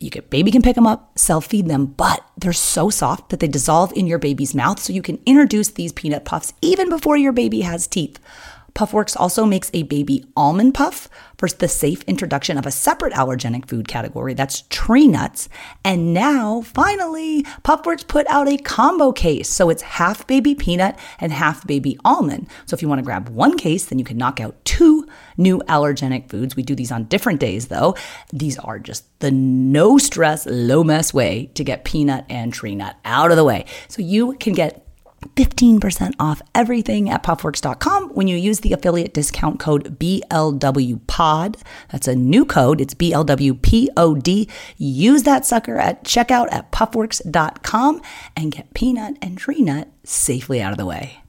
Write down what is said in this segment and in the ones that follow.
you can baby can pick them up, self feed them, but they're so soft that they dissolve in your baby's mouth so you can introduce these peanut puffs even before your baby has teeth. Puffworks also makes a baby almond puff for the safe introduction of a separate allergenic food category that's tree nuts. And now, finally, Puffworks put out a combo case. So it's half baby peanut and half baby almond. So if you want to grab one case, then you can knock out two new allergenic foods. We do these on different days though. These are just the no stress, low mess way to get peanut and tree nut out of the way. So you can get 15% off everything at puffworks.com when you use the affiliate discount code BLWPOD. That's a new code. It's BLWPOD. Use that sucker at checkout at puffworks.com and get peanut and tree nut safely out of the way.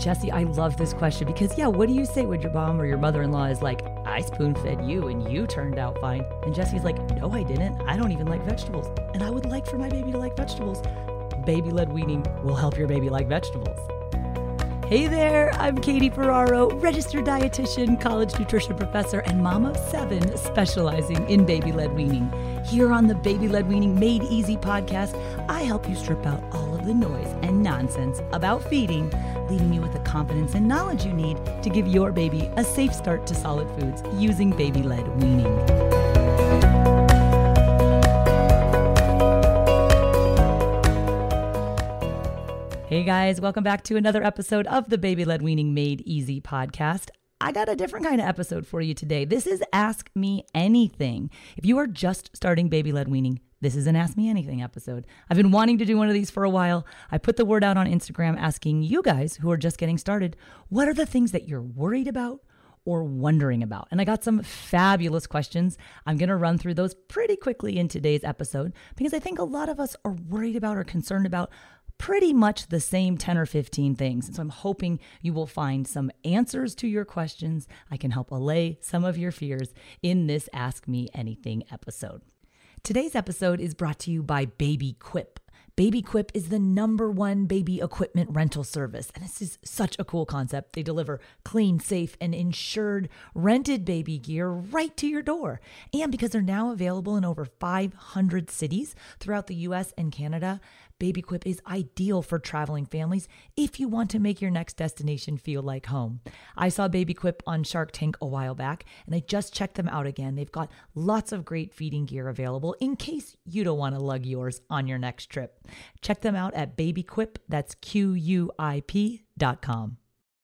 Jesse, I love this question because, yeah, what do you say when your mom or your mother in law is like, I spoon fed you and you turned out fine? And Jesse's like, No, I didn't. I don't even like vegetables. And I would like for my baby to like vegetables baby led weaning will help your baby like vegetables. Hey there, I'm Katie Ferraro, registered dietitian, college nutrition professor, and mom of seven specializing in baby led weaning. Here on the Baby Led Weaning Made Easy podcast, I help you strip out all the noise and nonsense about feeding, leaving you with the confidence and knowledge you need to give your baby a safe start to solid foods using baby led weaning. Hey guys, welcome back to another episode of the Baby Led Weaning Made Easy podcast. I got a different kind of episode for you today. This is Ask Me Anything. If you are just starting baby led weaning, this is an Ask Me Anything episode. I've been wanting to do one of these for a while. I put the word out on Instagram asking you guys who are just getting started, what are the things that you're worried about? or wondering about? And I got some fabulous questions. I'm going to run through those pretty quickly in today's episode because I think a lot of us are worried about or concerned about pretty much the same 10 or 15 things. And so I'm hoping you will find some answers to your questions. I can help allay some of your fears in this Ask Me Anything episode. Today's episode is brought to you by Baby Quip. Baby Quip is the number one baby equipment rental service. And this is such a cool concept. They deliver clean, safe, and insured rented baby gear right to your door. And because they're now available in over 500 cities throughout the US and Canada, BabyQuip is ideal for traveling families if you want to make your next destination feel like home. I saw BabyQuip on Shark Tank a while back and I just checked them out again. They've got lots of great feeding gear available in case you don't want to lug yours on your next trip. Check them out at BabyQuip, that's Q U I P dot P.com.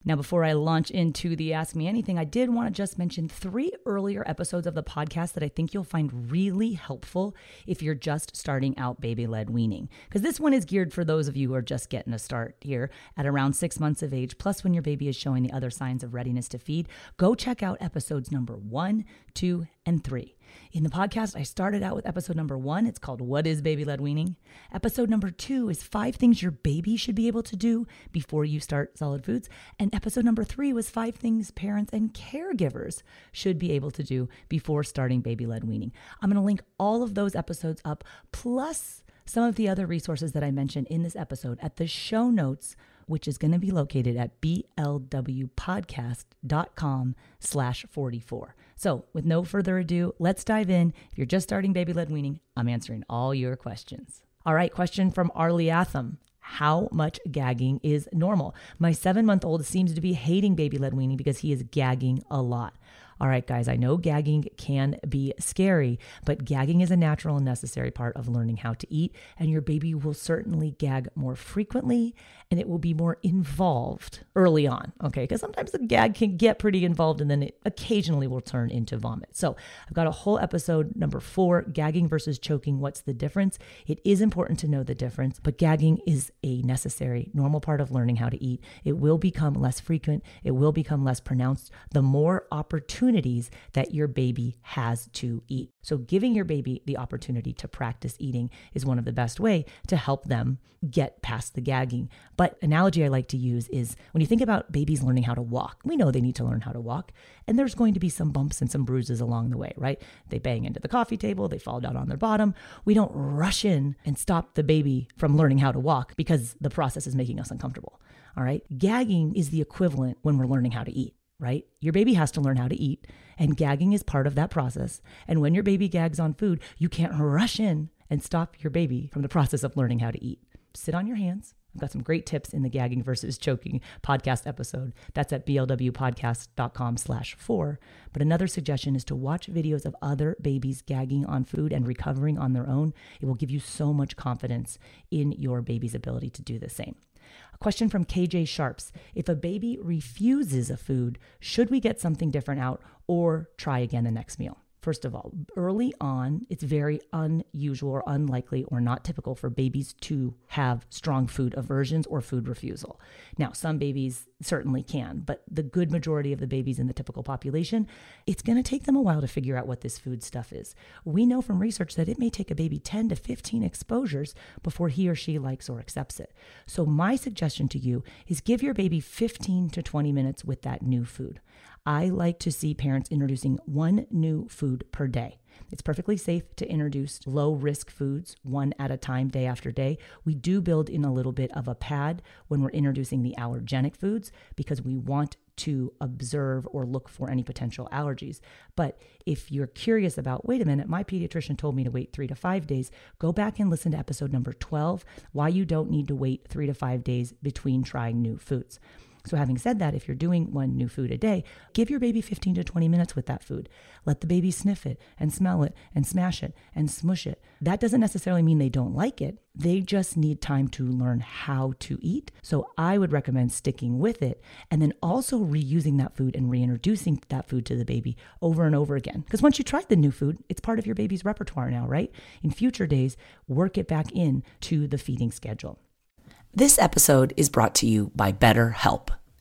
Now, before I launch into the Ask Me Anything, I did want to just mention three earlier episodes of the podcast that I think you'll find really helpful if you're just starting out baby led weaning. Because this one is geared for those of you who are just getting a start here at around six months of age, plus when your baby is showing the other signs of readiness to feed. Go check out episodes number one, two, and three. In the podcast, I started out with episode number one. It's called What is Baby Led Weaning? Episode number two is five things your baby should be able to do before you start solid foods. And episode number three was five things parents and caregivers should be able to do before starting baby led weaning. I'm going to link all of those episodes up, plus some of the other resources that I mentioned in this episode at the show notes which is going to be located at blwpodcast.com slash 44. So with no further ado, let's dive in. If you're just starting baby-led weaning, I'm answering all your questions. All right, question from Arlie Atham how much gagging is normal. My seven month old seems to be hating baby led weaning because he is gagging a lot. All right, guys, I know gagging can be scary, but gagging is a natural and necessary part of learning how to eat, and your baby will certainly gag more frequently and it will be more involved early on, okay? Because sometimes the gag can get pretty involved and then it occasionally will turn into vomit. So I've got a whole episode number four gagging versus choking. What's the difference? It is important to know the difference, but gagging is a necessary, normal part of learning how to eat. It will become less frequent, it will become less pronounced the more opportunity opportunities that your baby has to eat. So giving your baby the opportunity to practice eating is one of the best way to help them get past the gagging. But analogy I like to use is when you think about babies learning how to walk, we know they need to learn how to walk, and there's going to be some bumps and some bruises along the way, right? They bang into the coffee table, they fall down on their bottom. We don't rush in and stop the baby from learning how to walk because the process is making us uncomfortable. All right. Gagging is the equivalent when we're learning how to eat right? Your baby has to learn how to eat, and gagging is part of that process. And when your baby gags on food, you can't rush in and stop your baby from the process of learning how to eat. Sit on your hands. I've got some great tips in the gagging versus choking podcast episode. That's at blwpodcast.com slash four. But another suggestion is to watch videos of other babies gagging on food and recovering on their own. It will give you so much confidence in your baby's ability to do the same. A question from KJ Sharps If a baby refuses a food, should we get something different out or try again the next meal? First of all, early on, it's very unusual or unlikely or not typical for babies to have strong food aversions or food refusal. Now, some babies certainly can, but the good majority of the babies in the typical population, it's going to take them a while to figure out what this food stuff is. We know from research that it may take a baby 10 to 15 exposures before he or she likes or accepts it. So, my suggestion to you is give your baby 15 to 20 minutes with that new food. I like to see parents introducing one new food per day. It's perfectly safe to introduce low risk foods one at a time, day after day. We do build in a little bit of a pad when we're introducing the allergenic foods because we want to observe or look for any potential allergies. But if you're curious about, wait a minute, my pediatrician told me to wait three to five days, go back and listen to episode number 12 why you don't need to wait three to five days between trying new foods. So, having said that, if you're doing one new food a day, give your baby 15 to 20 minutes with that food. Let the baby sniff it and smell it and smash it and smush it. That doesn't necessarily mean they don't like it. They just need time to learn how to eat. So, I would recommend sticking with it and then also reusing that food and reintroducing that food to the baby over and over again. Because once you tried the new food, it's part of your baby's repertoire now, right? In future days, work it back in to the feeding schedule. This episode is brought to you by BetterHelp.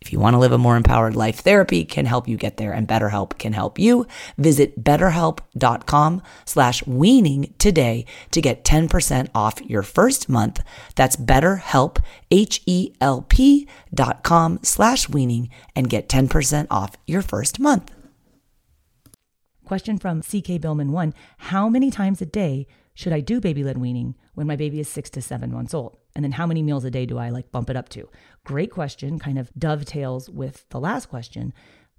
if you want to live a more empowered life, therapy can help you get there and BetterHelp can help you. Visit betterhelp.com slash weaning today to get 10% off your first month. That's betterhelp, H-E-L-P dot com slash weaning and get 10% off your first month. Question from CK Billman 1. How many times a day should I do baby led weaning when my baby is six to seven months old? And then how many meals a day do I like bump it up to? Great question, kind of dovetails with the last question.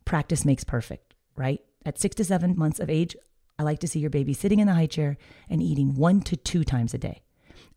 Practice makes perfect, right? At six to seven months of age, I like to see your baby sitting in the high chair and eating one to two times a day.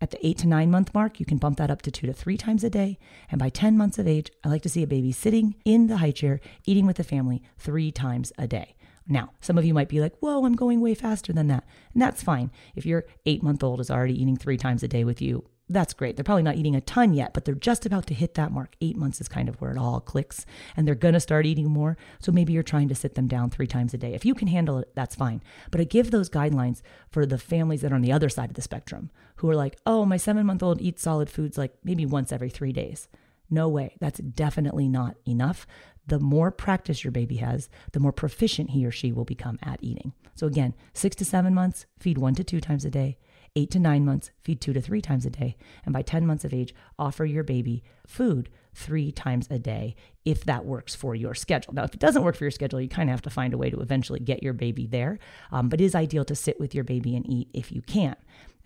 At the eight to nine month mark, you can bump that up to two to three times a day. And by 10 months of age, I like to see a baby sitting in the high chair, eating with the family three times a day. Now, some of you might be like, whoa, I'm going way faster than that. And that's fine. If your eight month old is already eating three times a day with you, that's great. They're probably not eating a ton yet, but they're just about to hit that mark. Eight months is kind of where it all clicks, and they're going to start eating more. So maybe you're trying to sit them down three times a day. If you can handle it, that's fine. But I give those guidelines for the families that are on the other side of the spectrum who are like, oh, my seven month old eats solid foods like maybe once every three days. No way. That's definitely not enough. The more practice your baby has, the more proficient he or she will become at eating. So, again, six to seven months, feed one to two times a day eight to nine months, feed two to three times a day. And by 10 months of age, offer your baby food three times a day if that works for your schedule. Now, if it doesn't work for your schedule, you kind of have to find a way to eventually get your baby there. Um, but it is ideal to sit with your baby and eat if you can.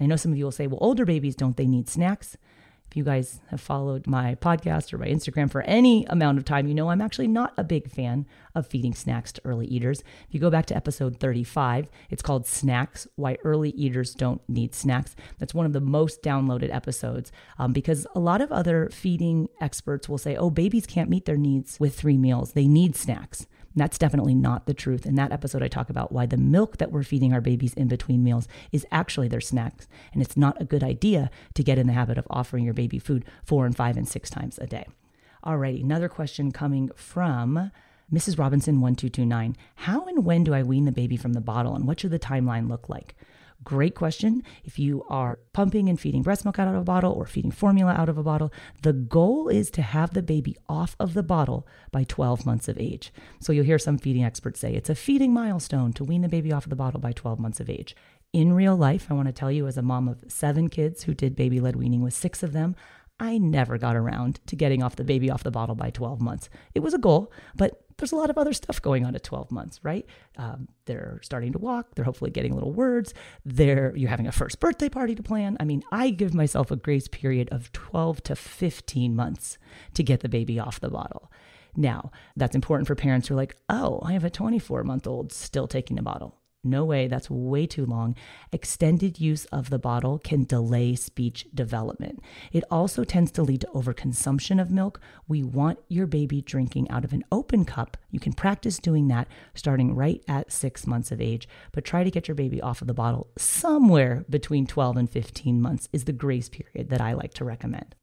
I know some of you will say, well, older babies, don't they need snacks? If you guys have followed my podcast or my Instagram for any amount of time, you know I'm actually not a big fan of feeding snacks to early eaters. If you go back to episode 35, it's called Snacks Why Early Eaters Don't Need Snacks. That's one of the most downloaded episodes um, because a lot of other feeding experts will say, oh, babies can't meet their needs with three meals, they need snacks. That's definitely not the truth. In that episode, I talk about why the milk that we're feeding our babies in between meals is actually their snacks. And it's not a good idea to get in the habit of offering your baby food four and five and six times a day. All right, another question coming from Mrs. Robinson 1229. How and when do I wean the baby from the bottle and what should the timeline look like? Great question. If you are pumping and feeding breast milk out of a bottle or feeding formula out of a bottle, the goal is to have the baby off of the bottle by 12 months of age. So you'll hear some feeding experts say it's a feeding milestone to wean the baby off of the bottle by 12 months of age. In real life, I want to tell you, as a mom of seven kids who did baby led weaning with six of them, I never got around to getting off the baby off the bottle by 12 months. It was a goal, but there's a lot of other stuff going on at 12 months, right? Um, they're starting to walk. They're hopefully getting little words. They're you're having a first birthday party to plan. I mean, I give myself a grace period of 12 to 15 months to get the baby off the bottle. Now, that's important for parents who are like, oh, I have a 24 month old still taking a bottle. No way, that's way too long. Extended use of the bottle can delay speech development. It also tends to lead to overconsumption of milk. We want your baby drinking out of an open cup. You can practice doing that starting right at six months of age, but try to get your baby off of the bottle somewhere between 12 and 15 months is the grace period that I like to recommend.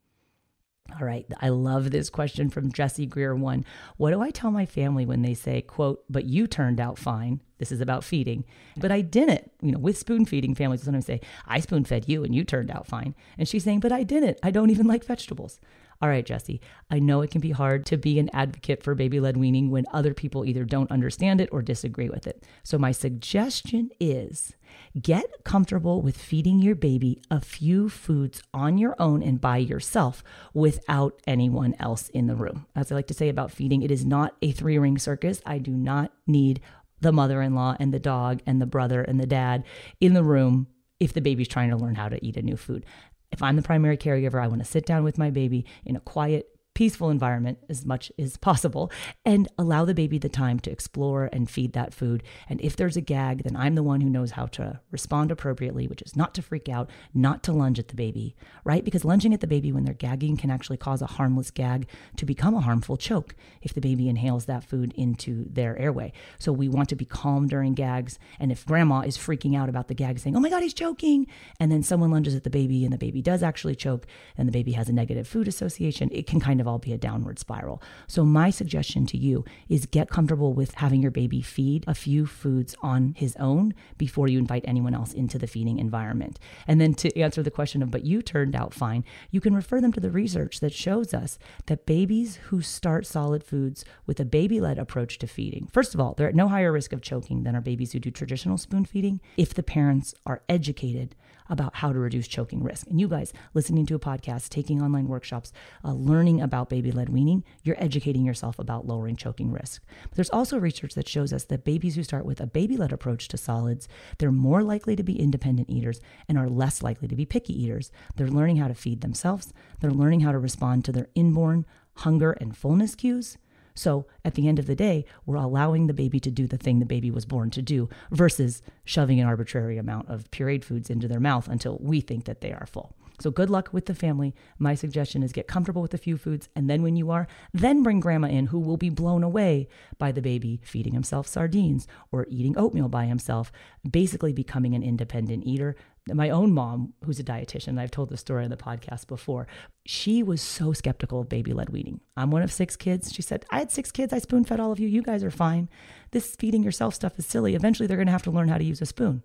All right, I love this question from Jesse Greer one. What do I tell my family when they say, quote, but you turned out fine? This is about feeding. But I didn't. You know, with spoon feeding families sometimes say, I spoon fed you and you turned out fine. And she's saying, but I didn't. I don't even like vegetables. All right, Jesse, I know it can be hard to be an advocate for baby led weaning when other people either don't understand it or disagree with it. So, my suggestion is get comfortable with feeding your baby a few foods on your own and by yourself without anyone else in the room. As I like to say about feeding, it is not a three ring circus. I do not need the mother in law and the dog and the brother and the dad in the room if the baby's trying to learn how to eat a new food. If I'm the primary caregiver, I want to sit down with my baby in a quiet, peaceful environment as much as possible and allow the baby the time to explore and feed that food. And if there's a gag, then I'm the one who knows how to respond appropriately, which is not to freak out, not to lunge at the baby, right? Because lunging at the baby when they're gagging can actually cause a harmless gag to become a harmful choke if the baby inhales that food into their airway. So we want to be calm during gags. And if grandma is freaking out about the gag, saying, oh my God, he's choking, and then someone lunges at the baby and the baby does actually choke and the baby has a negative food association, it can kind of of all be a downward spiral. So, my suggestion to you is get comfortable with having your baby feed a few foods on his own before you invite anyone else into the feeding environment. And then to answer the question of, but you turned out fine, you can refer them to the research that shows us that babies who start solid foods with a baby led approach to feeding, first of all, they're at no higher risk of choking than our babies who do traditional spoon feeding if the parents are educated about how to reduce choking risk. And you guys listening to a podcast, taking online workshops, uh, learning about baby led weaning, you're educating yourself about lowering choking risk. But there's also research that shows us that babies who start with a baby led approach to solids, they're more likely to be independent eaters and are less likely to be picky eaters. They're learning how to feed themselves, they're learning how to respond to their inborn hunger and fullness cues. So at the end of the day, we're allowing the baby to do the thing the baby was born to do versus shoving an arbitrary amount of pureed foods into their mouth until we think that they are full. So good luck with the family. My suggestion is get comfortable with a few foods, and then when you are, then bring grandma in, who will be blown away by the baby feeding himself sardines or eating oatmeal by himself, basically becoming an independent eater. My own mom, who's a dietitian, I've told the story on the podcast before, she was so skeptical of baby led weaning. I'm one of six kids. She said, I had six kids. I spoon fed all of you. You guys are fine. This feeding yourself stuff is silly. Eventually, they're going to have to learn how to use a spoon.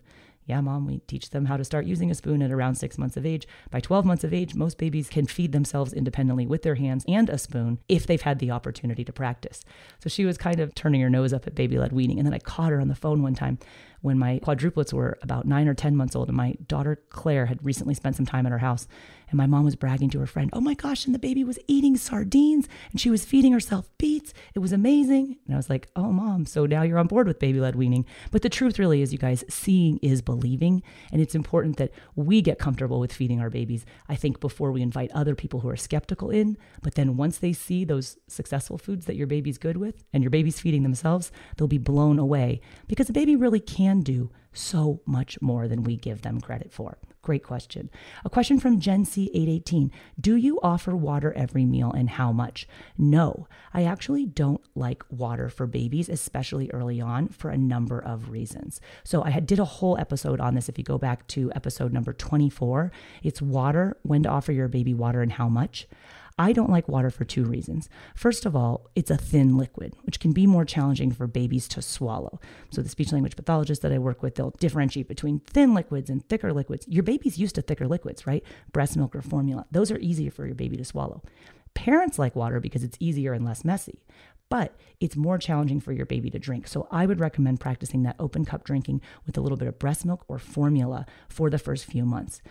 Yeah, mom, we teach them how to start using a spoon at around six months of age. By 12 months of age, most babies can feed themselves independently with their hands and a spoon if they've had the opportunity to practice. So she was kind of turning her nose up at baby led weaning. And then I caught her on the phone one time when my quadruplets were about nine or 10 months old, and my daughter Claire had recently spent some time at her house. And my mom was bragging to her friend, Oh my gosh, and the baby was eating sardines and she was feeding herself beets. It was amazing. And I was like, Oh, mom, so now you're on board with baby led weaning. But the truth really is, you guys, seeing is believing. And it's important that we get comfortable with feeding our babies, I think, before we invite other people who are skeptical in. But then once they see those successful foods that your baby's good with and your baby's feeding themselves, they'll be blown away because a baby really can do so much more than we give them credit for? Great question. A question from Gen C818 Do you offer water every meal and how much? No, I actually don't like water for babies, especially early on, for a number of reasons. So I did a whole episode on this. If you go back to episode number 24, it's water, when to offer your baby water and how much. I don't like water for two reasons. First of all, it's a thin liquid, which can be more challenging for babies to swallow. So, the speech language pathologists that I work with, they'll differentiate between thin liquids and thicker liquids. Your baby's used to thicker liquids, right? Breast milk or formula. Those are easier for your baby to swallow. Parents like water because it's easier and less messy but it's more challenging for your baby to drink. So I would recommend practicing that open cup drinking with a little bit of breast milk or formula for the first few months.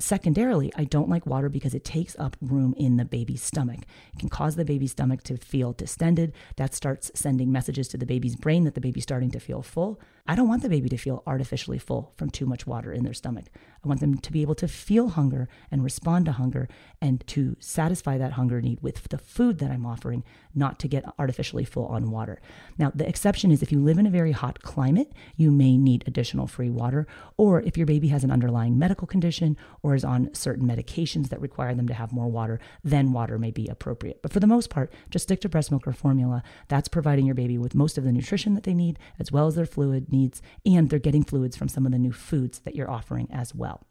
Secondarily, I don't like water because it takes up room in the baby's stomach. It can cause the baby's stomach to feel distended. That starts sending messages to the baby's brain that the baby's starting to feel full. I don't want the baby to feel artificially full from too much water in their stomach. I want them to be able to feel hunger and respond to hunger and to satisfy that hunger need with the food that I'm offering, not to get artificially full on water. Now, the exception is if you live in a very hot climate, you may need additional free water, or if your baby has an underlying medical condition or is on certain medications that require them to have more water, then water may be appropriate. But for the most part, just stick to breast milk or formula. That's providing your baby with most of the nutrition that they need, as well as their fluid needs, and they're getting fluids from some of the new foods that you're offering as well.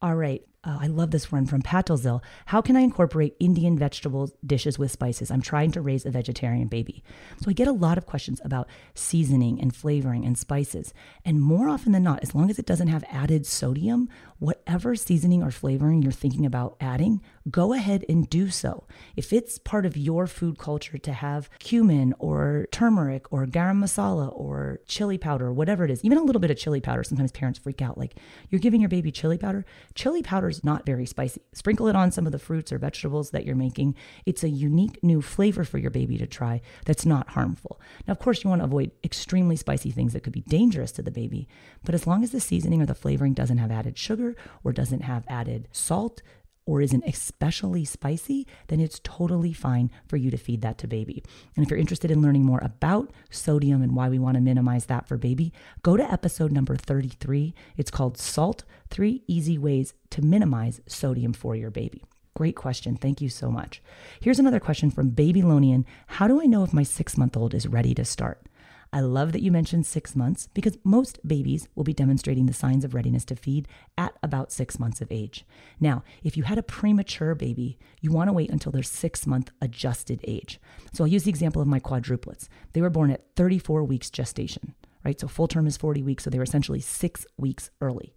All right, uh, I love this one from Patalzil. How can I incorporate Indian vegetable dishes with spices? I'm trying to raise a vegetarian baby. So I get a lot of questions about seasoning and flavoring and spices. And more often than not, as long as it doesn't have added sodium, whatever seasoning or flavoring you're thinking about adding, go ahead and do so. If it's part of your food culture to have cumin or turmeric or garam masala or chili powder, whatever it is, even a little bit of chili powder, sometimes parents freak out like, you're giving your baby chili powder. Chili powder is not very spicy. Sprinkle it on some of the fruits or vegetables that you're making. It's a unique new flavor for your baby to try that's not harmful. Now, of course, you want to avoid extremely spicy things that could be dangerous to the baby, but as long as the seasoning or the flavoring doesn't have added sugar or doesn't have added salt, or isn't especially spicy, then it's totally fine for you to feed that to baby. And if you're interested in learning more about sodium and why we want to minimize that for baby, go to episode number 33. It's called Salt Three Easy Ways to Minimize Sodium for Your Baby. Great question. Thank you so much. Here's another question from Babylonian How do I know if my six month old is ready to start? I love that you mentioned six months because most babies will be demonstrating the signs of readiness to feed at about six months of age. Now, if you had a premature baby, you want to wait until their six month adjusted age. So I'll use the example of my quadruplets. They were born at 34 weeks gestation, right? So full term is 40 weeks, so they were essentially six weeks early.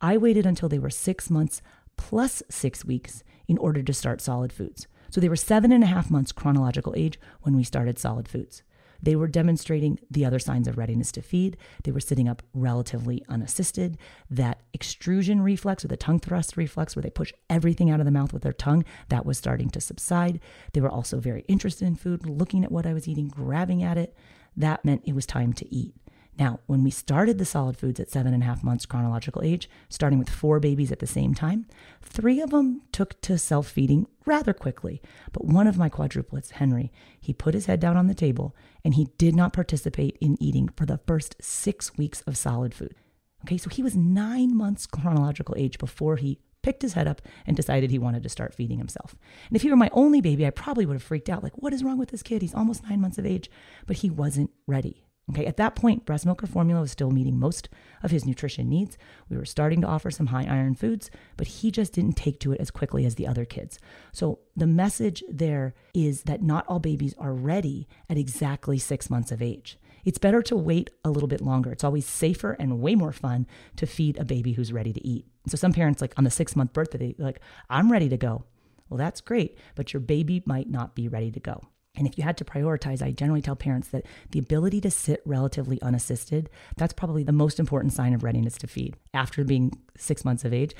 I waited until they were six months plus six weeks in order to start solid foods. So they were seven and a half months chronological age when we started solid foods. They were demonstrating the other signs of readiness to feed. They were sitting up relatively unassisted. That extrusion reflex or the tongue thrust reflex, where they push everything out of the mouth with their tongue, that was starting to subside. They were also very interested in food, looking at what I was eating, grabbing at it. That meant it was time to eat. Now, when we started the solid foods at seven and a half months chronological age, starting with four babies at the same time, three of them took to self feeding rather quickly. But one of my quadruplets, Henry, he put his head down on the table and he did not participate in eating for the first six weeks of solid food. Okay, so he was nine months chronological age before he picked his head up and decided he wanted to start feeding himself. And if he were my only baby, I probably would have freaked out like, what is wrong with this kid? He's almost nine months of age. But he wasn't ready Okay, at that point, breast milk or formula was still meeting most of his nutrition needs. We were starting to offer some high iron foods, but he just didn't take to it as quickly as the other kids. So the message there is that not all babies are ready at exactly six months of age. It's better to wait a little bit longer. It's always safer and way more fun to feed a baby who's ready to eat. So some parents, like on the six month birthday, like, I'm ready to go. Well, that's great, but your baby might not be ready to go. And if you had to prioritize, I generally tell parents that the ability to sit relatively unassisted, that's probably the most important sign of readiness to feed after being six months of age.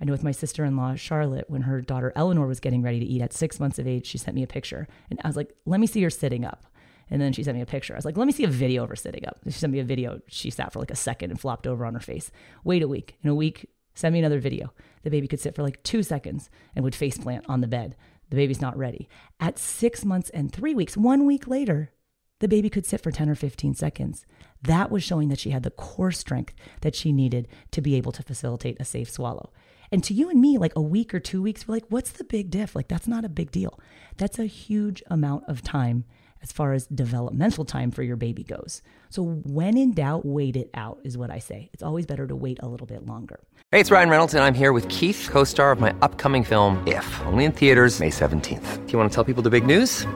I know with my sister in law, Charlotte, when her daughter Eleanor was getting ready to eat at six months of age, she sent me a picture. And I was like, let me see her sitting up. And then she sent me a picture. I was like, let me see a video of her sitting up. She sent me a video. She sat for like a second and flopped over on her face. Wait a week. In a week, send me another video. The baby could sit for like two seconds and would face plant on the bed the baby's not ready. At six months and three weeks, one week later, the baby could sit for 10 or 15 seconds. That was showing that she had the core strength that she needed to be able to facilitate a safe swallow. And to you and me, like a week or two weeks, we're like, what's the big diff? Like, that's not a big deal. That's a huge amount of time as far as developmental time for your baby goes. So, when in doubt, wait it out, is what I say. It's always better to wait a little bit longer. Hey, it's Ryan Reynolds, and I'm here with Keith, co star of my upcoming film, If, only in theaters, May 17th. Do you want to tell people the big news?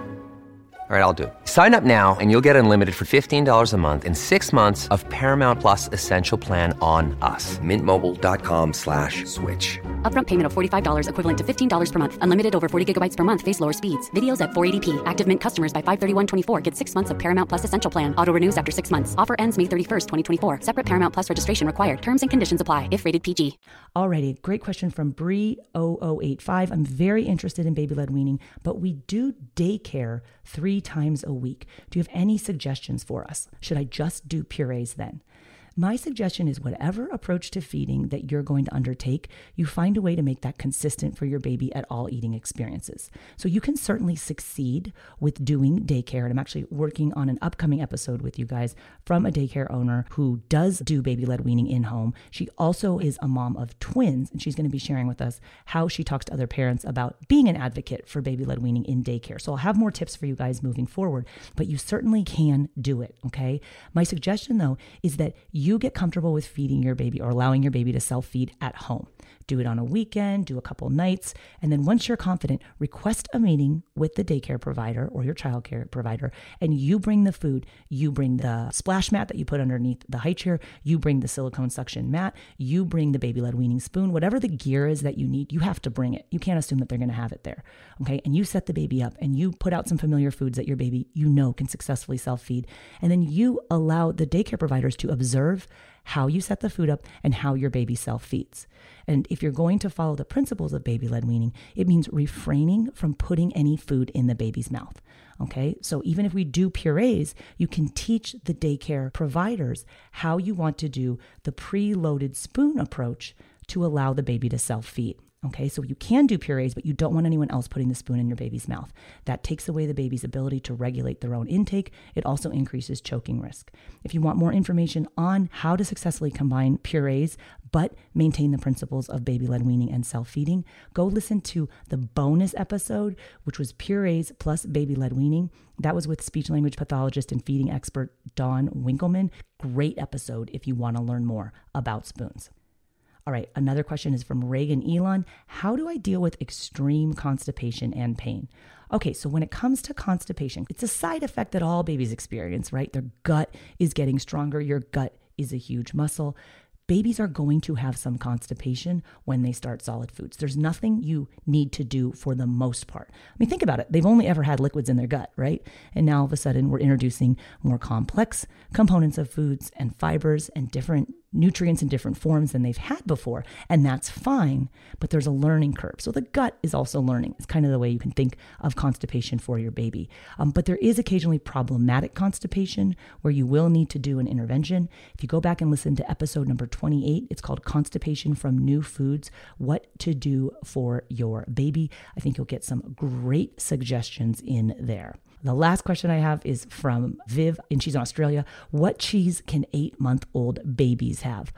All right, I'll do it. Sign up now and you'll get unlimited for $15 a month in six months of Paramount Plus Essential Plan on us. Mintmobile.com slash switch. Upfront payment of $45 equivalent to $15 per month. Unlimited over 40 gigabytes per month. Face lower speeds. Videos at 480p. Active Mint customers by 531.24 get six months of Paramount Plus Essential Plan. Auto renews after six months. Offer ends May 31st, 2024. Separate Paramount Plus registration required. Terms and conditions apply if rated PG. Alrighty, great question from Bree0085. I'm very interested in baby-led weaning, but we do daycare three times a week. Do you have any suggestions for us? Should I just do purees then? My suggestion is whatever approach to feeding that you're going to undertake, you find a way to make that consistent for your baby at all eating experiences. So you can certainly succeed with doing daycare. And I'm actually working on an upcoming episode with you guys from a daycare owner who does do baby led weaning in home. She also is a mom of twins, and she's going to be sharing with us how she talks to other parents about being an advocate for baby led weaning in daycare. So I'll have more tips for you guys moving forward, but you certainly can do it. Okay. My suggestion though is that you you get comfortable with feeding your baby or allowing your baby to self feed at home. Do it on a weekend, do a couple nights, and then once you're confident, request a meeting with the daycare provider or your childcare provider, and you bring the food. You bring the splash mat that you put underneath the high chair, you bring the silicone suction mat, you bring the baby led weaning spoon, whatever the gear is that you need, you have to bring it. You can't assume that they're going to have it there. Okay. And you set the baby up and you put out some familiar foods that your baby you know can successfully self feed. And then you allow the daycare providers to observe how you set the food up and how your baby self feeds. And if you're going to follow the principles of baby led weaning, it means refraining from putting any food in the baby's mouth. Okay, so even if we do purees, you can teach the daycare providers how you want to do the pre-loaded spoon approach to allow the baby to self feed. Okay, so you can do purees, but you don't want anyone else putting the spoon in your baby's mouth. That takes away the baby's ability to regulate their own intake. It also increases choking risk. If you want more information on how to successfully combine purees but maintain the principles of baby led weaning and self feeding, go listen to the bonus episode, which was purees plus baby led weaning. That was with speech language pathologist and feeding expert Dawn Winkelman. Great episode if you want to learn more about spoons. All right, another question is from Reagan Elon. How do I deal with extreme constipation and pain? Okay, so when it comes to constipation, it's a side effect that all babies experience, right? Their gut is getting stronger. Your gut is a huge muscle babies are going to have some constipation when they start solid foods. There's nothing you need to do for the most part. I mean, think about it. They've only ever had liquids in their gut, right? And now all of a sudden we're introducing more complex components of foods and fibers and different nutrients in different forms than they've had before. And that's fine, but there's a learning curve. So the gut is also learning. It's kind of the way you can think of constipation for your baby. Um, but there is occasionally problematic constipation where you will need to do an intervention. If you go back and listen to episode number 28, it's called Constipation from New Foods What to Do for Your Baby. I think you'll get some great suggestions in there. The last question I have is from Viv, and she's in Australia. What cheese can eight month old babies have?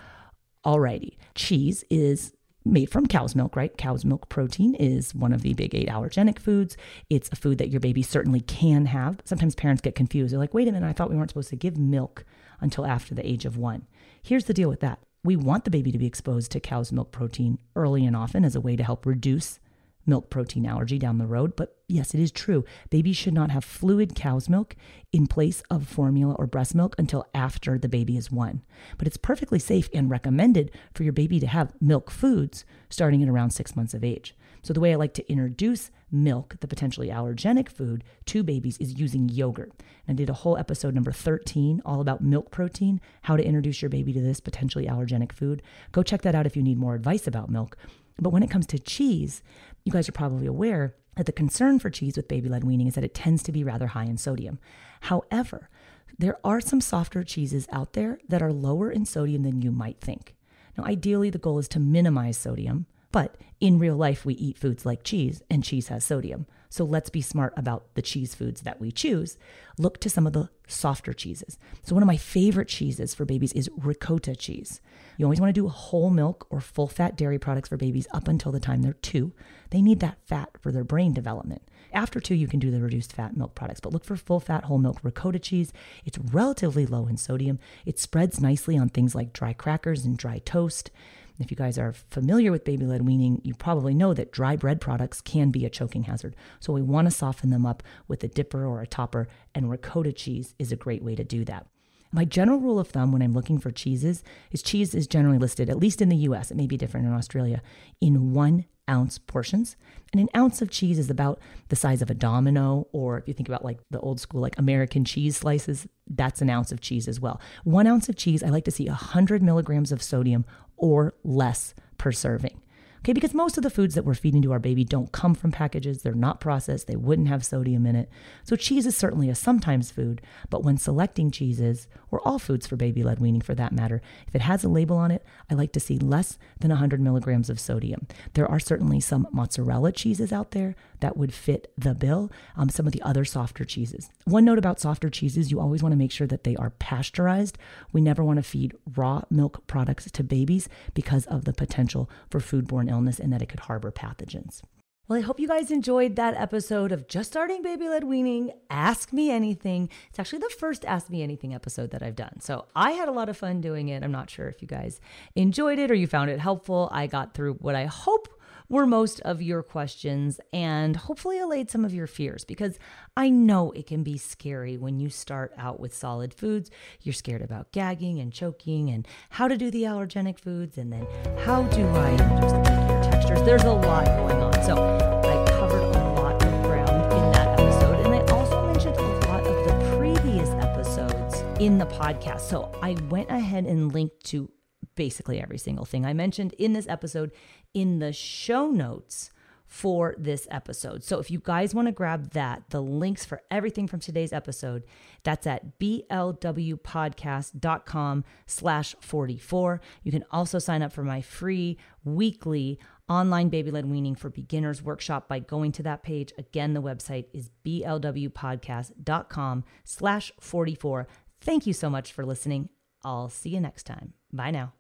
Alrighty, cheese is made from cow's milk, right? Cow's milk protein is one of the big eight allergenic foods. It's a food that your baby certainly can have. Sometimes parents get confused. They're like, wait a minute, I thought we weren't supposed to give milk until after the age of one. Here's the deal with that we want the baby to be exposed to cow's milk protein early and often as a way to help reduce milk protein allergy down the road. But yes, it is true. Babies should not have fluid cow's milk in place of formula or breast milk until after the baby is one. But it's perfectly safe and recommended for your baby to have milk foods starting at around six months of age. So, the way I like to introduce milk, the potentially allergenic food, to babies is using yogurt. And I did a whole episode number 13 all about milk protein, how to introduce your baby to this potentially allergenic food. Go check that out if you need more advice about milk. But when it comes to cheese, you guys are probably aware that the concern for cheese with baby led weaning is that it tends to be rather high in sodium. However, there are some softer cheeses out there that are lower in sodium than you might think. Now, ideally, the goal is to minimize sodium, but in real life, we eat foods like cheese, and cheese has sodium. So let's be smart about the cheese foods that we choose. Look to some of the softer cheeses. So, one of my favorite cheeses for babies is ricotta cheese. You always want to do whole milk or full fat dairy products for babies up until the time they're two. They need that fat for their brain development. After two, you can do the reduced fat milk products, but look for full fat whole milk ricotta cheese. It's relatively low in sodium. It spreads nicely on things like dry crackers and dry toast. If you guys are familiar with baby led weaning, you probably know that dry bread products can be a choking hazard. So we want to soften them up with a dipper or a topper, and ricotta cheese is a great way to do that. My general rule of thumb when I'm looking for cheeses is cheese is generally listed, at least in the US, it may be different in Australia, in one ounce portions. And an ounce of cheese is about the size of a domino, or if you think about like the old school, like American cheese slices, that's an ounce of cheese as well. One ounce of cheese, I like to see 100 milligrams of sodium or less per serving. Okay, because most of the foods that we're feeding to our baby don't come from packages, they're not processed, they wouldn't have sodium in it. So, cheese is certainly a sometimes food, but when selecting cheeses, or all foods for baby led weaning for that matter, if it has a label on it, I like to see less than 100 milligrams of sodium. There are certainly some mozzarella cheeses out there that would fit the bill, um, some of the other softer cheeses. One note about softer cheeses you always want to make sure that they are pasteurized. We never want to feed raw milk products to babies because of the potential for foodborne illness and that it could harbor pathogens. Well, I hope you guys enjoyed that episode of Just Starting Baby Led Weaning. Ask Me Anything. It's actually the first Ask Me Anything episode that I've done. So I had a lot of fun doing it. I'm not sure if you guys enjoyed it or you found it helpful. I got through what I hope were most of your questions and hopefully allayed some of your fears because I know it can be scary when you start out with solid foods. You're scared about gagging and choking and how to do the allergenic foods and then how do I the textures. There's a lot going on. So I covered a lot of ground in that episode and I also mentioned a lot of the previous episodes in the podcast. So I went ahead and linked to basically every single thing I mentioned in this episode in the show notes for this episode. So if you guys want to grab that, the links for everything from today's episode, that's at blwpodcast.com slash 44. You can also sign up for my free weekly online baby-led weaning for beginners workshop by going to that page. Again, the website is blwpodcast.com slash 44. Thank you so much for listening. I'll see you next time. Bye now.